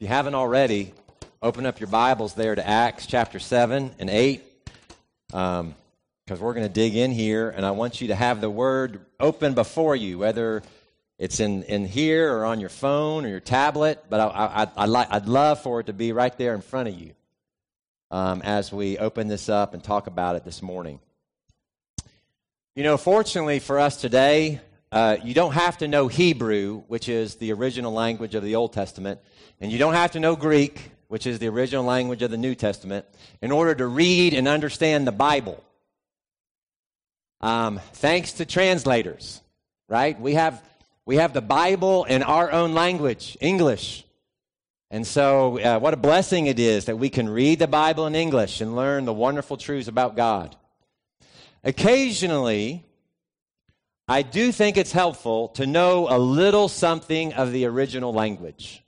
If you haven't already, open up your Bibles there to Acts chapter 7 and 8, because um, we're going to dig in here, and I want you to have the Word open before you, whether it's in, in here or on your phone or your tablet, but I, I, I, like, I'd love for it to be right there in front of you um, as we open this up and talk about it this morning. You know, fortunately for us today, uh, you don't have to know Hebrew, which is the original language of the Old Testament, and you don't have to know Greek, which is the original language of the New Testament, in order to read and understand the Bible. Um, thanks to translators, right? We have, we have the Bible in our own language, English. And so, uh, what a blessing it is that we can read the Bible in English and learn the wonderful truths about God. Occasionally, I do think it's helpful to know a little something of the original language.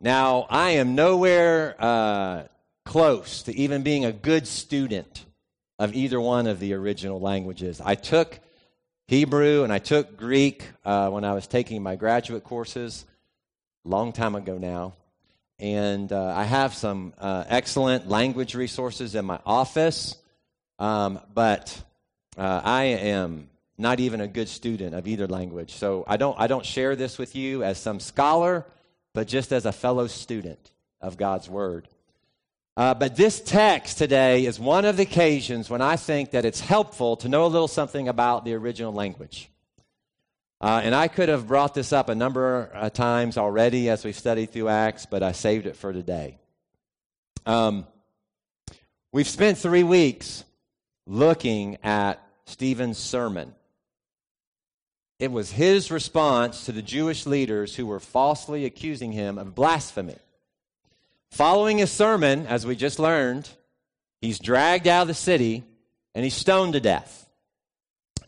Now, I am nowhere uh, close to even being a good student of either one of the original languages. I took Hebrew and I took Greek uh, when I was taking my graduate courses, a long time ago now. And uh, I have some uh, excellent language resources in my office, um, but uh, I am not even a good student of either language. So I don't, I don't share this with you as some scholar, but just as a fellow student of God's Word. Uh, but this text today is one of the occasions when I think that it's helpful to know a little something about the original language. Uh, and I could have brought this up a number of times already as we've studied through Acts, but I saved it for today. Um, we've spent three weeks looking at Stephen's sermon. It was his response to the Jewish leaders who were falsely accusing him of blasphemy. Following his sermon, as we just learned, he's dragged out of the city and he's stoned to death.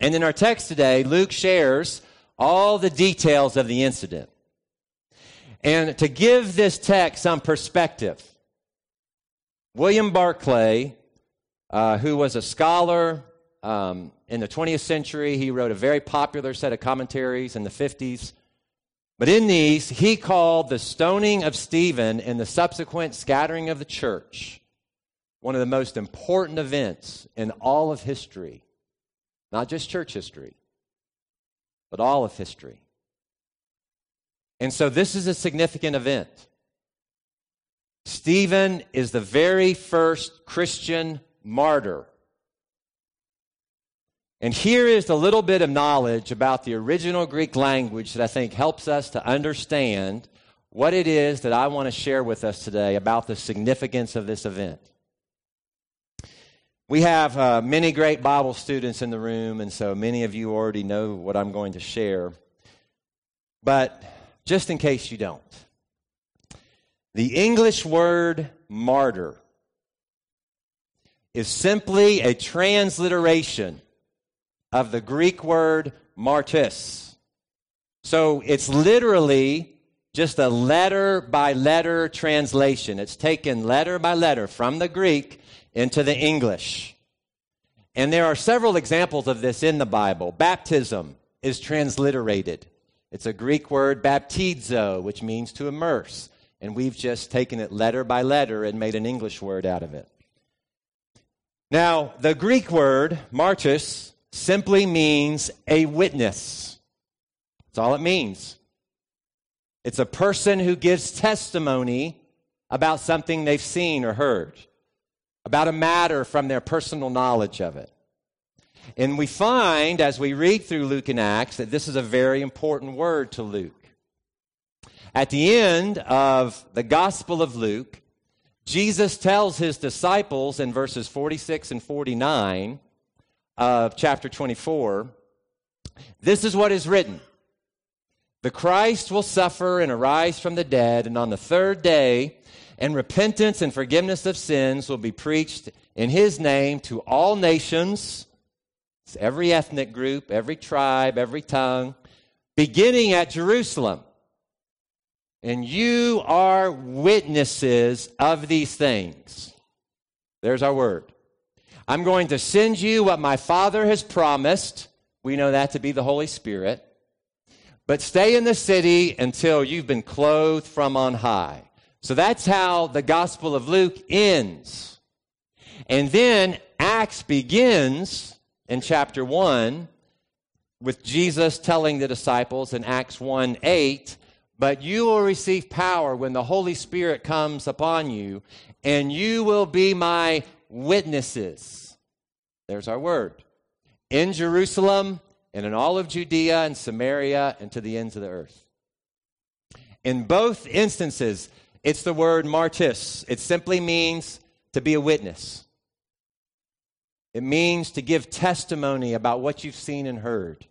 And in our text today, Luke shares all the details of the incident. And to give this text some perspective, William Barclay, uh, who was a scholar um, in the 20th century, he wrote a very popular set of commentaries in the 50s. But in these, he called the stoning of Stephen and the subsequent scattering of the church one of the most important events in all of history, not just church history, but all of history. And so this is a significant event. Stephen is the very first Christian martyr and here is a little bit of knowledge about the original Greek language that I think helps us to understand what it is that I want to share with us today about the significance of this event. We have uh, many great Bible students in the room, and so many of you already know what I'm going to share. But just in case you don't, the English word martyr is simply a transliteration of the Greek word martis. So it's literally just a letter by letter translation. It's taken letter by letter from the Greek into the English. And there are several examples of this in the Bible. Baptism is transliterated. It's a Greek word, baptizo, which means to immerse. And we've just taken it letter by letter and made an English word out of it. Now, the Greek word, martis, simply means a witness. That's all it means. It's a person who gives testimony about something they've seen or heard, about a matter from their personal knowledge of it. And we find as we read through Luke and Acts that this is a very important word to Luke. At the end of the Gospel of Luke, Jesus tells his disciples in verses 46 and 49 of chapter 24, this is what is written The Christ will suffer and arise from the dead, and on the third day, and repentance and forgiveness of sins will be preached in his name to all nations, every ethnic group, every tribe, every tongue, beginning at Jerusalem. And you are witnesses of these things. There's our word. I'm going to send you what my Father has promised. We know that to be the Holy Spirit. but stay in the city until you've been clothed from on high. So that's how the Gospel of Luke ends. And then Acts begins in chapter 1 with Jesus telling the disciples in Acts 1 8, but you will receive power when the Holy Spirit comes upon you, and you will be my witnesses. There's our word. In Jerusalem, and in all of Judea and Samaria and to the ends of the earth. In both instances, it's the word martis. It simply means to be a witness. It means to give testimony about what you've seen and heard,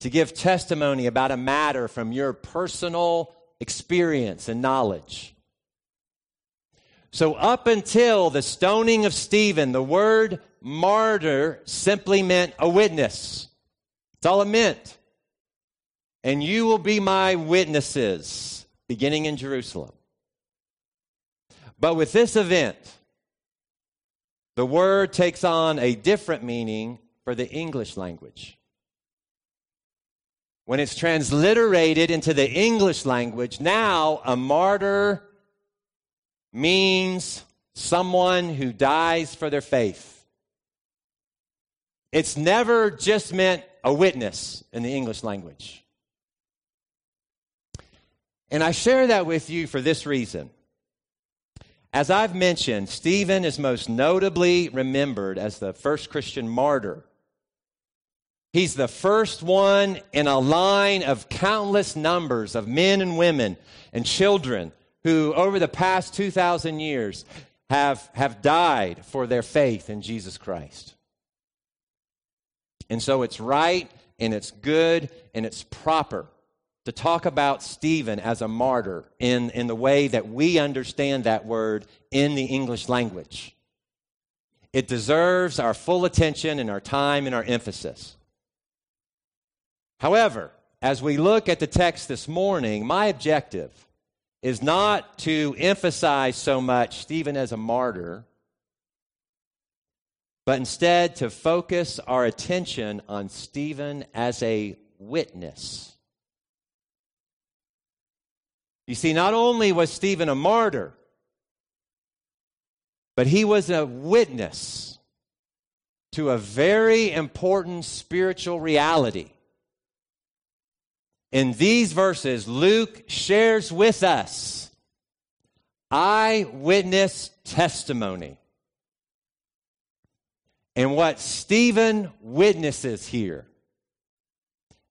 to give testimony about a matter from your personal experience and knowledge. So, up until the stoning of Stephen, the word martyr simply meant a witness. That's all it meant. And you will be my witnesses, beginning in Jerusalem. But with this event, the word takes on a different meaning for the English language. When it's transliterated into the English language, now a martyr means someone who dies for their faith. It's never just meant a witness in the English language. And I share that with you for this reason. As I've mentioned, Stephen is most notably remembered as the first Christian martyr. He's the first one in a line of countless numbers of men and women and children who, over the past 2,000 years, have, have died for their faith in Jesus Christ. And so it's right and it's good and it's proper to talk about Stephen as a martyr in, in the way that we understand that word in the English language. It deserves our full attention and our time and our emphasis. However, as we look at the text this morning, my objective is not to emphasize so much Stephen as a martyr but instead to focus our attention on Stephen as a witness. You see, not only was Stephen a martyr, but he was a witness to a very important spiritual reality. In these verses, Luke shares with us eyewitness testimony. And what Stephen witnesses here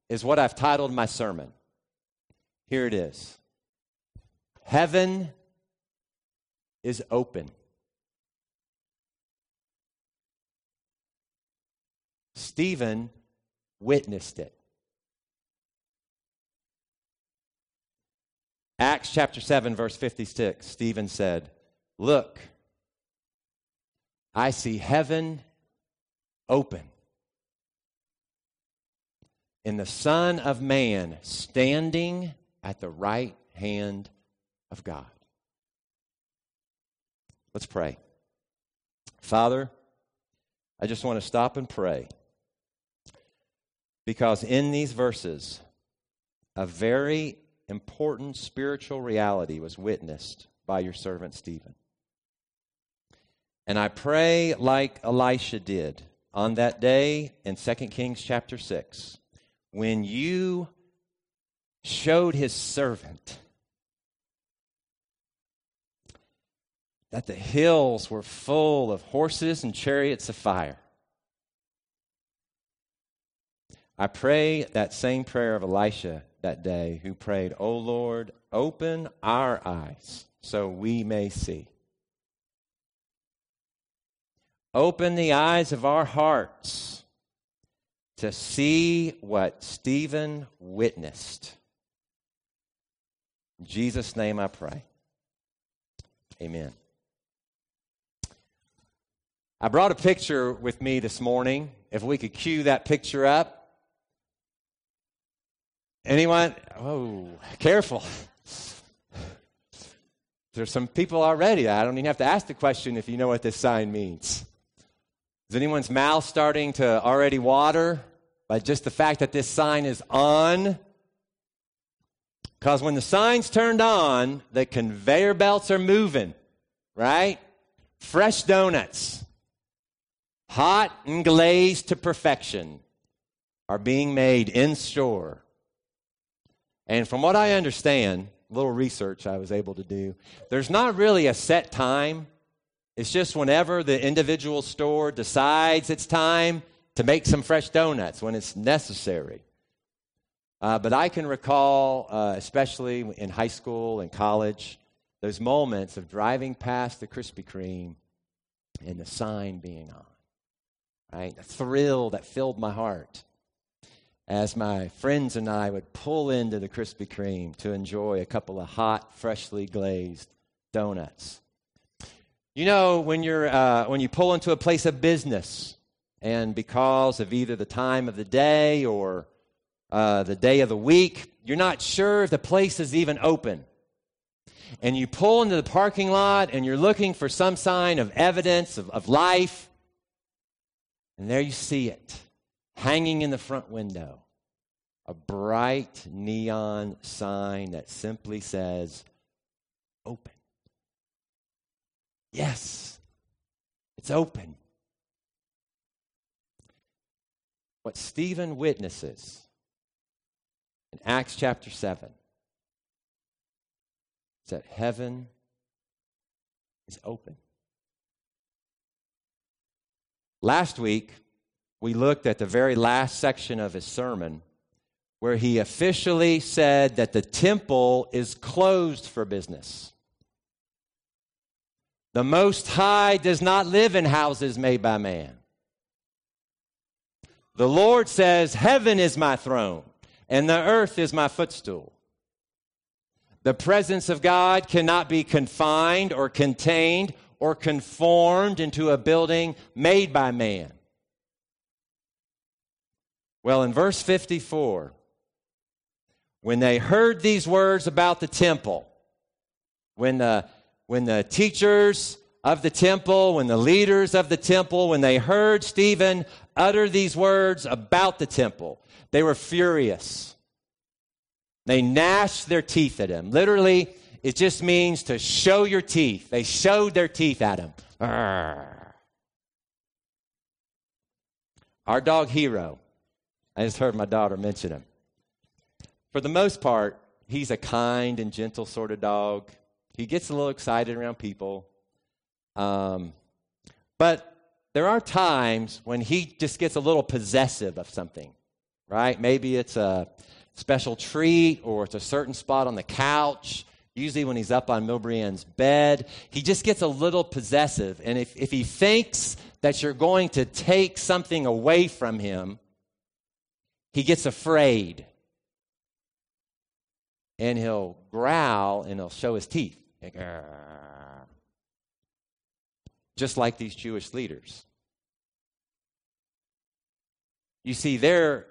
is what I've titled my sermon. Here it is Heaven is open. Stephen witnessed it. Acts chapter 7, verse 56, Stephen said, Look, I see heaven open. And the Son of Man standing at the right hand of God. Let's pray. Father, I just want to stop and pray because in these verses, a very important spiritual reality was witnessed by your servant Stephen. And I pray, like Elisha did, on that day in 2 Kings chapter 6 when you showed his servant that the hills were full of horses and chariots of fire. I pray that same prayer of Elisha that day, who prayed, O Lord, open our eyes so we may see. Open the eyes of our hearts to see what Stephen witnessed. In Jesus' name I pray. Amen. I brought a picture with me this morning. If we could cue that picture up. Anyone? Oh, careful. There's some people already. I don't even have to ask the question if you know what this sign means. Is anyone's mouth starting to already water by just the fact that this sign is on Because when the sign's turned on, the conveyor belts are moving, right? Fresh donuts, hot and glazed to perfection, are being made in store. And from what I understand, a little research I was able to do, there's not really a set time. It's just whenever the individual store decides it's time to make some fresh donuts when it's necessary. Uh, but I can recall, uh, especially in high school and college, those moments of driving past the Krispy Kreme and the sign being on. Right? The thrill that filled my heart as my friends and I would pull into the Krispy Kreme to enjoy a couple of hot, freshly glazed donuts. You know, when, you're, uh, when you pull into a place of business, and because of either the time of the day or uh, the day of the week, you're not sure if the place is even open. And you pull into the parking lot and you're looking for some sign of evidence of, of life, and there you see it hanging in the front window a bright neon sign that simply says, Open. Yes, it's open. What Stephen witnesses in Acts chapter 7 is that heaven is open. Last week, we looked at the very last section of his sermon where he officially said that the temple is closed for business. The Most High does not live in houses made by man. The Lord says, Heaven is my throne, and the earth is my footstool. The presence of God cannot be confined or contained or conformed into a building made by man. Well, in verse 54, when they heard these words about the temple, when the, when the teachers of the temple, when the leaders of the temple, when they heard Stephen utter these words about the temple, they were furious. They gnashed their teeth at him. Literally, it just means to show your teeth. They showed their teeth at him. Arr. Our dog Hero I just heard my daughter mention him. For the most part, he's a kind and gentle sort of dog. He gets a little excited around people. Um, but there are times when he just gets a little possessive of something, right? Maybe it's a special treat or it's a certain spot on the couch. Usually, when he's up on Milbrienne's bed, he just gets a little possessive. And if, if he thinks that you're going to take something away from him, he gets afraid. And he'll growl and he'll show his teeth. Just like these Jewish leaders. You see, they're,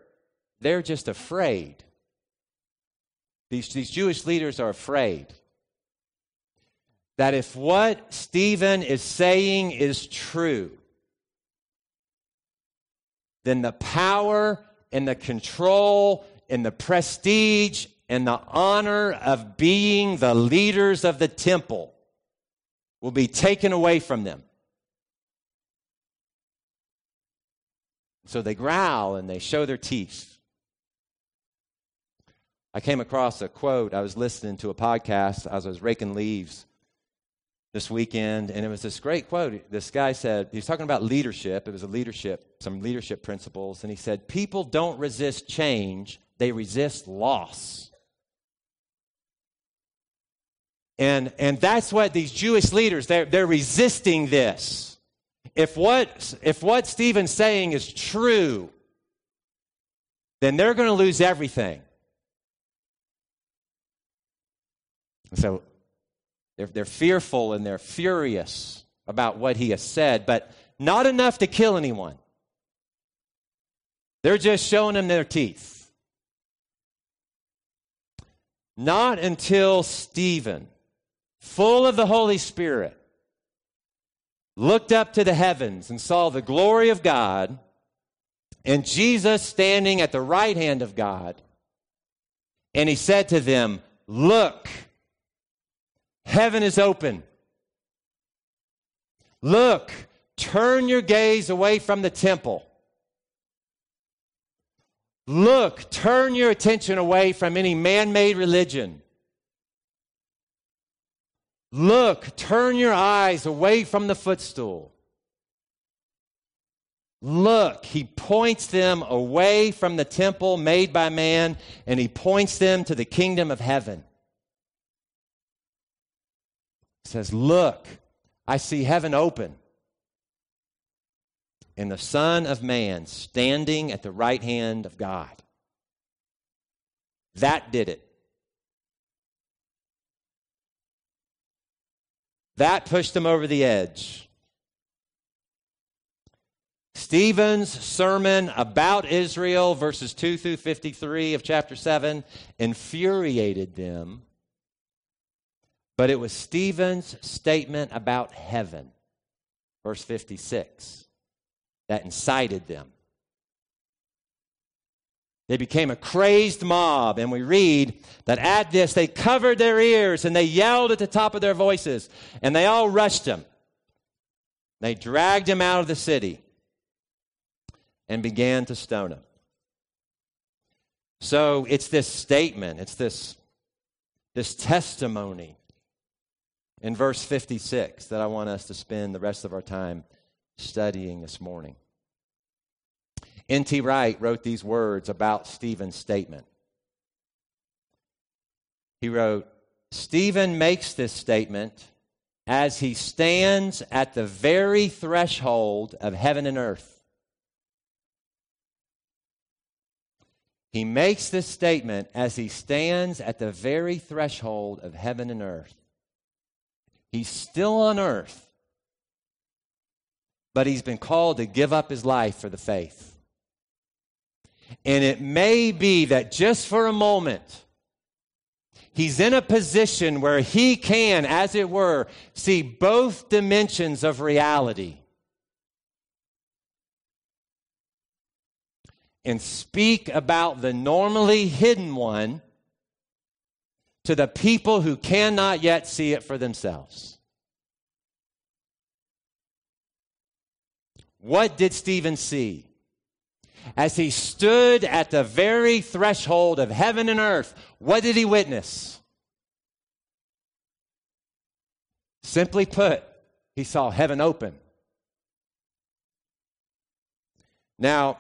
they're just afraid. These, these Jewish leaders are afraid that if what Stephen is saying is true, then the power and the control and the prestige and the honor of being the leaders of the temple will be taken away from them. So they growl and they show their teeth. I came across a quote. I was listening to a podcast as I was raking leaves this weekend, and it was this great quote. This guy said, he was talking about leadership. It was a leadership, some leadership principles, and he said, People don't resist change, they resist loss. And, and that's what these Jewish leaders, they're, they're resisting this. If what, if what Stephen's saying is true, then they're going to lose everything. So they're, they're fearful and they're furious about what he has said, but not enough to kill anyone. They're just showing them their teeth. Not until Stephen, full of the Holy Spirit, looked up to the heavens and saw the glory of God and Jesus standing at the right hand of God. And he said to them, Look, heaven is open. Look, turn your gaze away from the temple. Look, turn your attention away from any man made religion. Look, turn your eyes away from the footstool. Look, he points them away from the temple made by man and he points them to the kingdom of heaven. Says, Look, I see heaven open and the Son of Man standing at the right hand of God. That did it. That pushed them over the edge. Stephen's sermon about Israel, verses 2 through 53 of chapter 7, infuriated them. But it was Stephen's statement about heaven, verse 56, that incited them. They became a crazed mob, and we read that at this they covered their ears and they yelled at the top of their voices, and they all rushed him. They dragged him out of the city and began to stone him. So it's this statement, it's this, this testimony in verse 56 that I want us to spend the rest of our time studying this morning. N.T. Wright wrote these words about Stephen's statement. He wrote, Stephen makes this statement as he stands at the very threshold of heaven and earth. He makes this statement as he stands at the very threshold of heaven and earth. He's still on earth, but he's been called to give up his life for the faith. And it may be that just for a moment, he's in a position where he can, as it were, see both dimensions of reality. And speak about the normally hidden one to the people who cannot yet see it for themselves. What did Stephen see? as he stood at the very threshold of heaven and earth, what did he witness? Simply put, he saw heaven open. Now,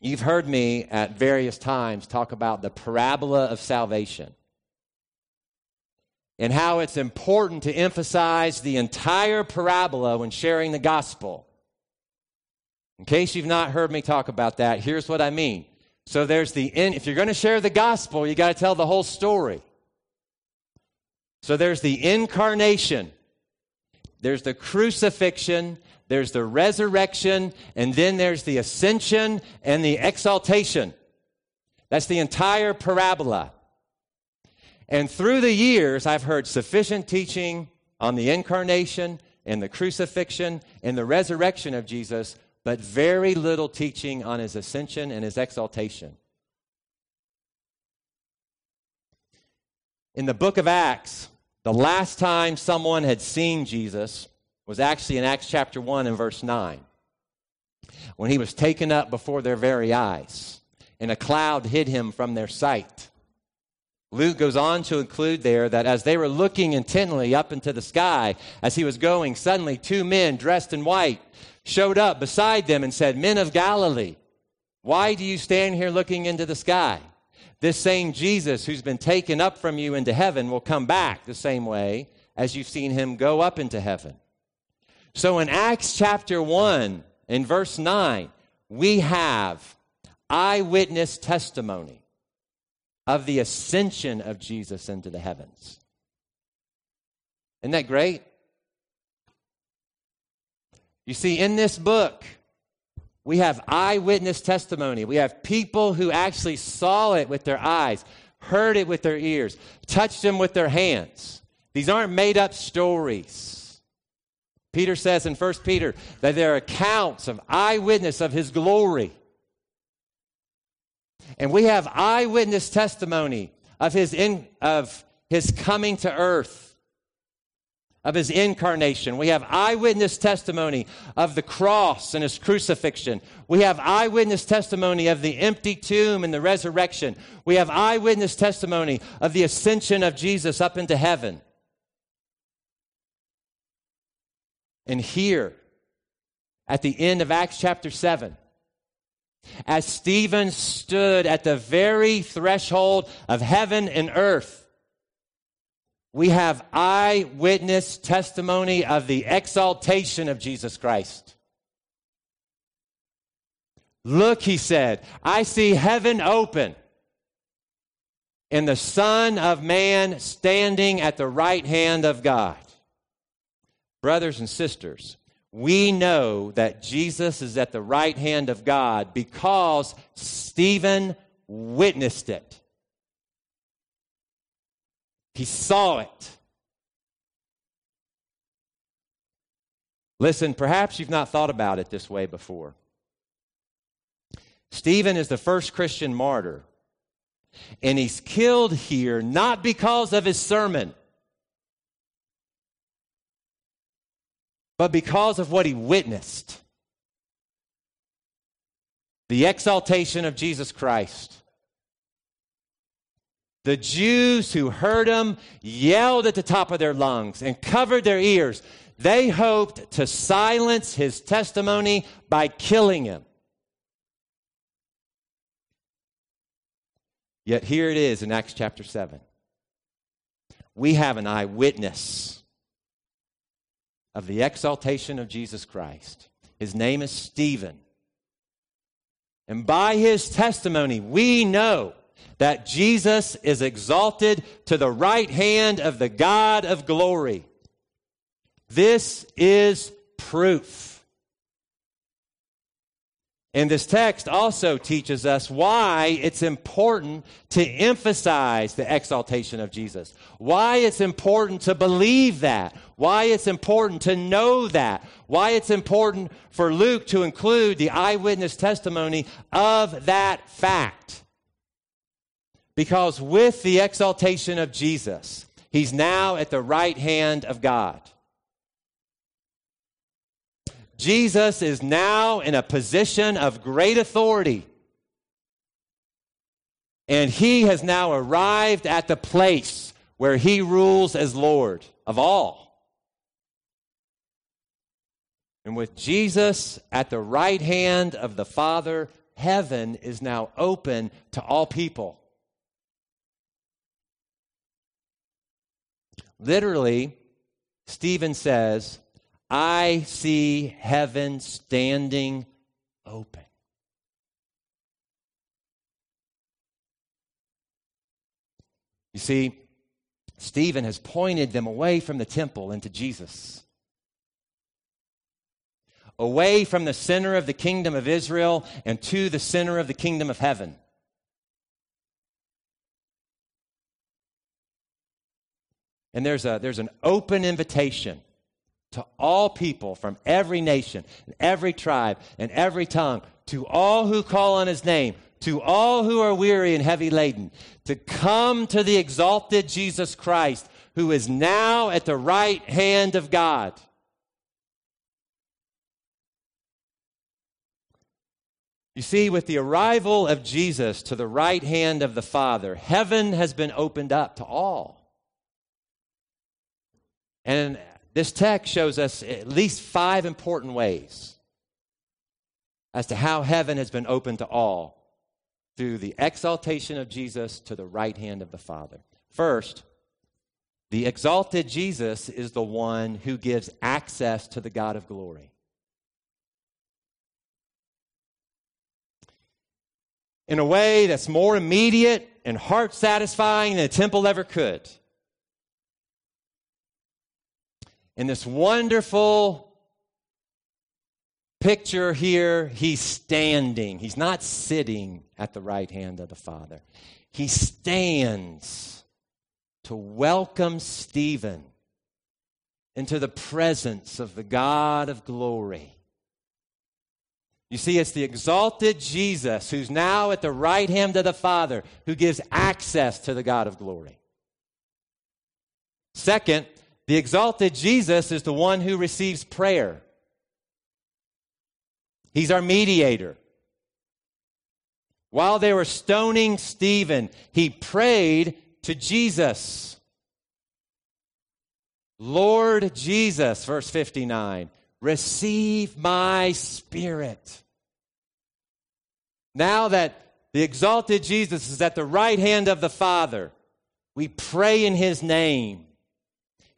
you've heard me at various times talk about the parabola of salvation and how it's important to emphasize the entire parabola when sharing the gospel. In case you've not heard me talk about that, here's what I mean. So there's the in, if you're going to share the gospel, you got to tell the whole story. So there's the incarnation, there's the crucifixion, there's the resurrection, and then there's the ascension and the exaltation. That's the entire parabola. And through the years, I've heard sufficient teaching on the incarnation and the crucifixion and the resurrection of Jesus but very little teaching on his ascension and his exaltation. In the book of Acts, the last time someone had seen Jesus was actually in Acts chapter 1 and verse 9, when he was taken up before their very eyes, and a cloud hid him from their sight. Luke goes on to include there that as they were looking intently up into the sky as he was going, suddenly two men dressed in white showed up beside them and said, Men of Galilee, why do you stand here looking into the sky? This same Jesus who's been taken up from you into heaven will come back the same way as you've seen him go up into heaven. So in Acts chapter 1, in verse 9, we have eyewitness testimony of the ascension of Jesus into the heavens. Isn't that great? You see, in this book, we have eyewitness testimony. We have people who actually saw it with their eyes, heard it with their ears, touched them with their hands. These aren't made up stories. Peter says in 1 Peter that they're accounts of eyewitness of his glory. And we have eyewitness testimony of his, in, of his coming to earth of his incarnation. We have eyewitness testimony of the cross and his crucifixion. We have eyewitness testimony of the empty tomb and the resurrection. We have eyewitness testimony of the ascension of Jesus up into heaven. And here, at the end of Acts chapter 7, as Stephen stood at the very threshold of heaven and earth, we have eyewitness testimony of the exaltation of Jesus Christ. Look, he said, I see heaven open and the Son of Man standing at the right hand of God. Brothers and sisters, we know that Jesus is at the right hand of God because Stephen witnessed it. He saw it. Listen, perhaps you've not thought about it this way before. Stephen is the first Christian martyr, and he's killed here not because of his sermon, but because of what he witnessed the exaltation of Jesus Christ. The Jews who heard him yelled at the top of their lungs and covered their ears. They hoped to silence his testimony by killing him. Yet here it is in Acts chapter 7. We have an eyewitness of the exaltation of Jesus Christ. His name is Stephen. And by his testimony, we know that Jesus is exalted to the right hand of the God of glory. This is proof. And this text also teaches us why it's important to emphasize the exaltation of Jesus, why it's important to believe that, why it's important to know that, why it's important for Luke to include the eyewitness testimony of that fact. Because with the exaltation of Jesus, he's now at the right hand of God. Jesus is now in a position of great authority. And he has now arrived at the place where he rules as Lord of all. And with Jesus at the right hand of the Father, heaven is now open to all people. Literally, Stephen says, I see heaven standing open. You see, Stephen has pointed them away from the temple into Jesus, away from the center of the kingdom of Israel and to the center of the kingdom of heaven. And there's, a, there's an open invitation to all people from every nation, and every tribe, and every tongue, to all who call on his name, to all who are weary and heavy laden, to come to the exalted Jesus Christ, who is now at the right hand of God. You see, with the arrival of Jesus to the right hand of the Father, heaven has been opened up to all. And this text shows us at least five important ways as to how heaven has been opened to all through the exaltation of Jesus to the right hand of the Father. First, the exalted Jesus is the one who gives access to the God of glory. In a way that's more immediate and heart satisfying than a temple ever could. In this wonderful picture here, he's standing. He's not sitting at the right hand of the Father. He stands to welcome Stephen into the presence of the God of glory. You see, it's the exalted Jesus who's now at the right hand of the Father who gives access to the God of glory. Second, the exalted Jesus is the one who receives prayer. He's our mediator. While they were stoning Stephen, he prayed to Jesus. Lord Jesus, verse 59, receive my spirit. Now that the exalted Jesus is at the right hand of the Father, we pray in his name.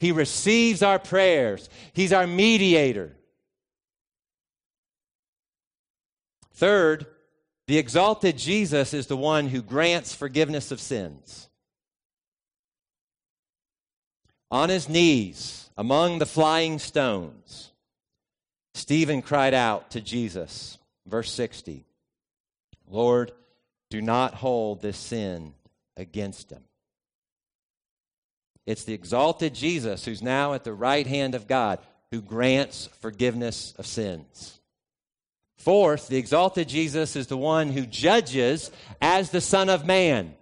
He receives our prayers, he's our mediator. Third, the exalted Jesus is the one who grants forgiveness of sins. On his knees among the flying stones, Stephen cried out to Jesus, verse 60 Lord, do not hold this sin against him. It's the exalted Jesus who's now at the right hand of God who grants forgiveness of sins. Fourth, the exalted Jesus is the one who judges as the Son of Man.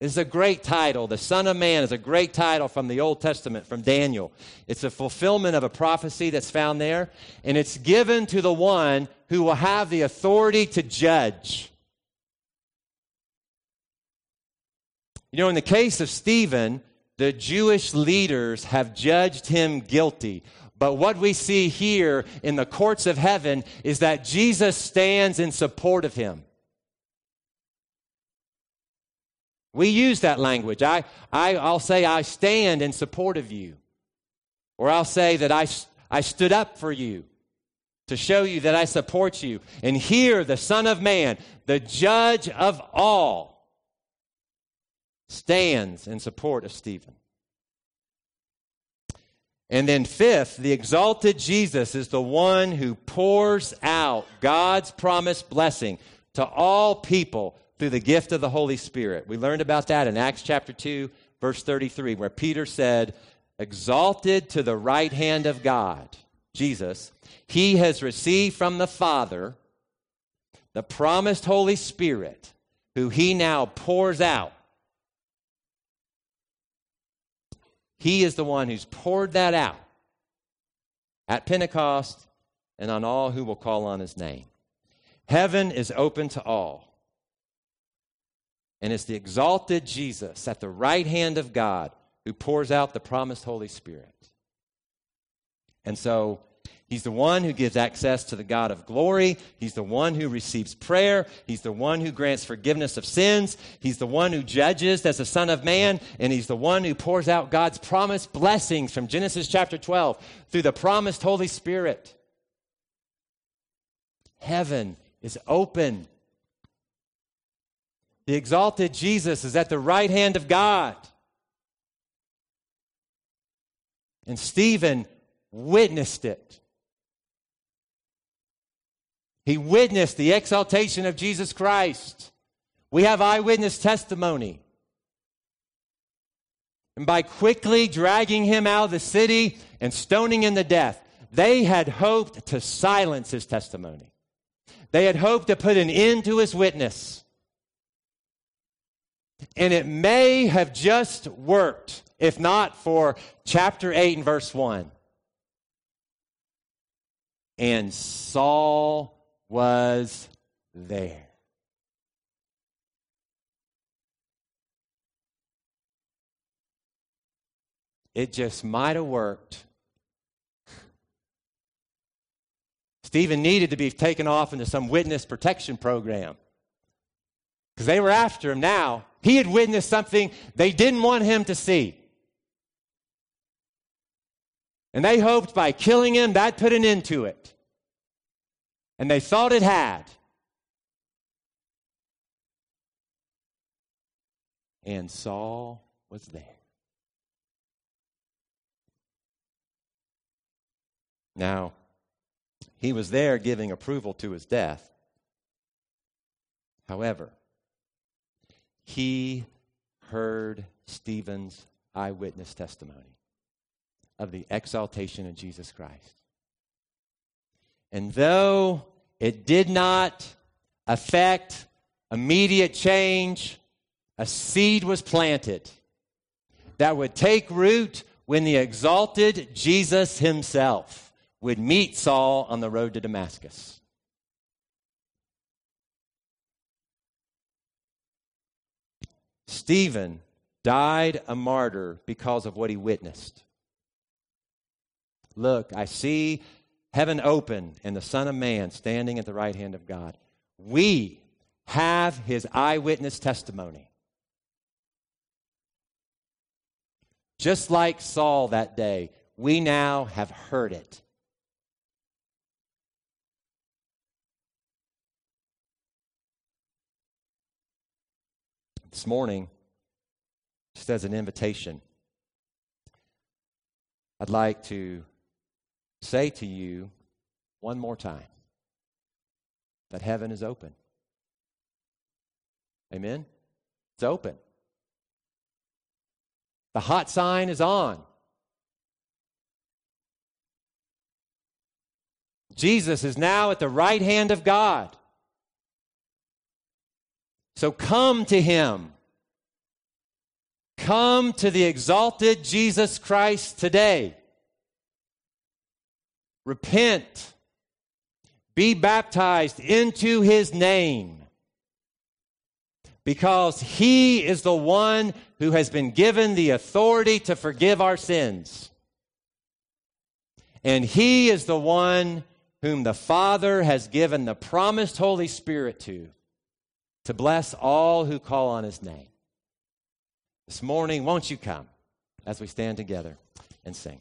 This is a great title. The Son of Man is a great title from the Old Testament, from Daniel. It's a fulfillment of a prophecy that's found there, and it's given to the one who will have the authority to judge. You know, in the case of Stephen, the Jewish leaders have judged him guilty but what we see here in the courts of heaven is that Jesus stands in support of him. We use that language. I, I, I'll say, I stand in support of you. Or I'll say that I, I stood up for you to show you that I support you. And here, the Son of Man, the judge of all, stands in support of Stephen. And then, fifth, the exalted Jesus is the one who pours out God's promised blessing to all people through the gift of the Holy Spirit. We learned about that in Acts chapter 2, verse 33, where Peter said, Exalted to the right hand of God, Jesus, he has received from the Father the promised Holy Spirit, who he now pours out He is the one who's poured that out at Pentecost and on all who will call on his name. Heaven is open to all. And it's the exalted Jesus at the right hand of God who pours out the promised Holy Spirit. And so He's the one who gives access to the God of glory. He's the one who receives prayer. He's the one who grants forgiveness of sins. He's the one who judges as the Son of Man. And he's the one who pours out God's promised blessings from Genesis chapter 12 through the promised Holy Spirit. Heaven is open. The exalted Jesus is at the right hand of God. And Stephen witnessed it. He witnessed the exaltation of Jesus Christ. We have eyewitness testimony. And by quickly dragging him out of the city and stoning him to death, they had hoped to silence his testimony. They had hoped to put an end to his witness. And it may have just worked if not for chapter 8 and verse 1. And Saul was there. It just might have worked. Stephen needed to be taken off into some witness protection program because they were after him now. He had witnessed something they didn't want him to see. And they hoped by killing him, that put an end to it and they thought it had. And Saul was there. Now, he was there giving approval to his death. However, he heard Stephen's eyewitness testimony of the exaltation of Jesus Christ. And though it did not affect immediate change. A seed was planted that would take root when the exalted Jesus himself would meet Saul on the road to Damascus. Stephen died a martyr because of what he witnessed. Look, I see heaven open and the Son of Man standing at the right hand of God. We have his eyewitness testimony. Just like Saul that day, we now have heard it. This morning, just as an invitation, I'd like to say to you one more time that heaven is open. Amen? It's open. The hot sign is on. Jesus is now at the right hand of God. So come to him. Come to the exalted Jesus Christ today. Repent. Be baptized into his name because he is the one who has been given the authority to forgive our sins. And he is the one whom the Father has given the promised Holy Spirit to, to bless all who call on his name. This morning, won't you come as we stand together and sing?